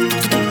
Beats.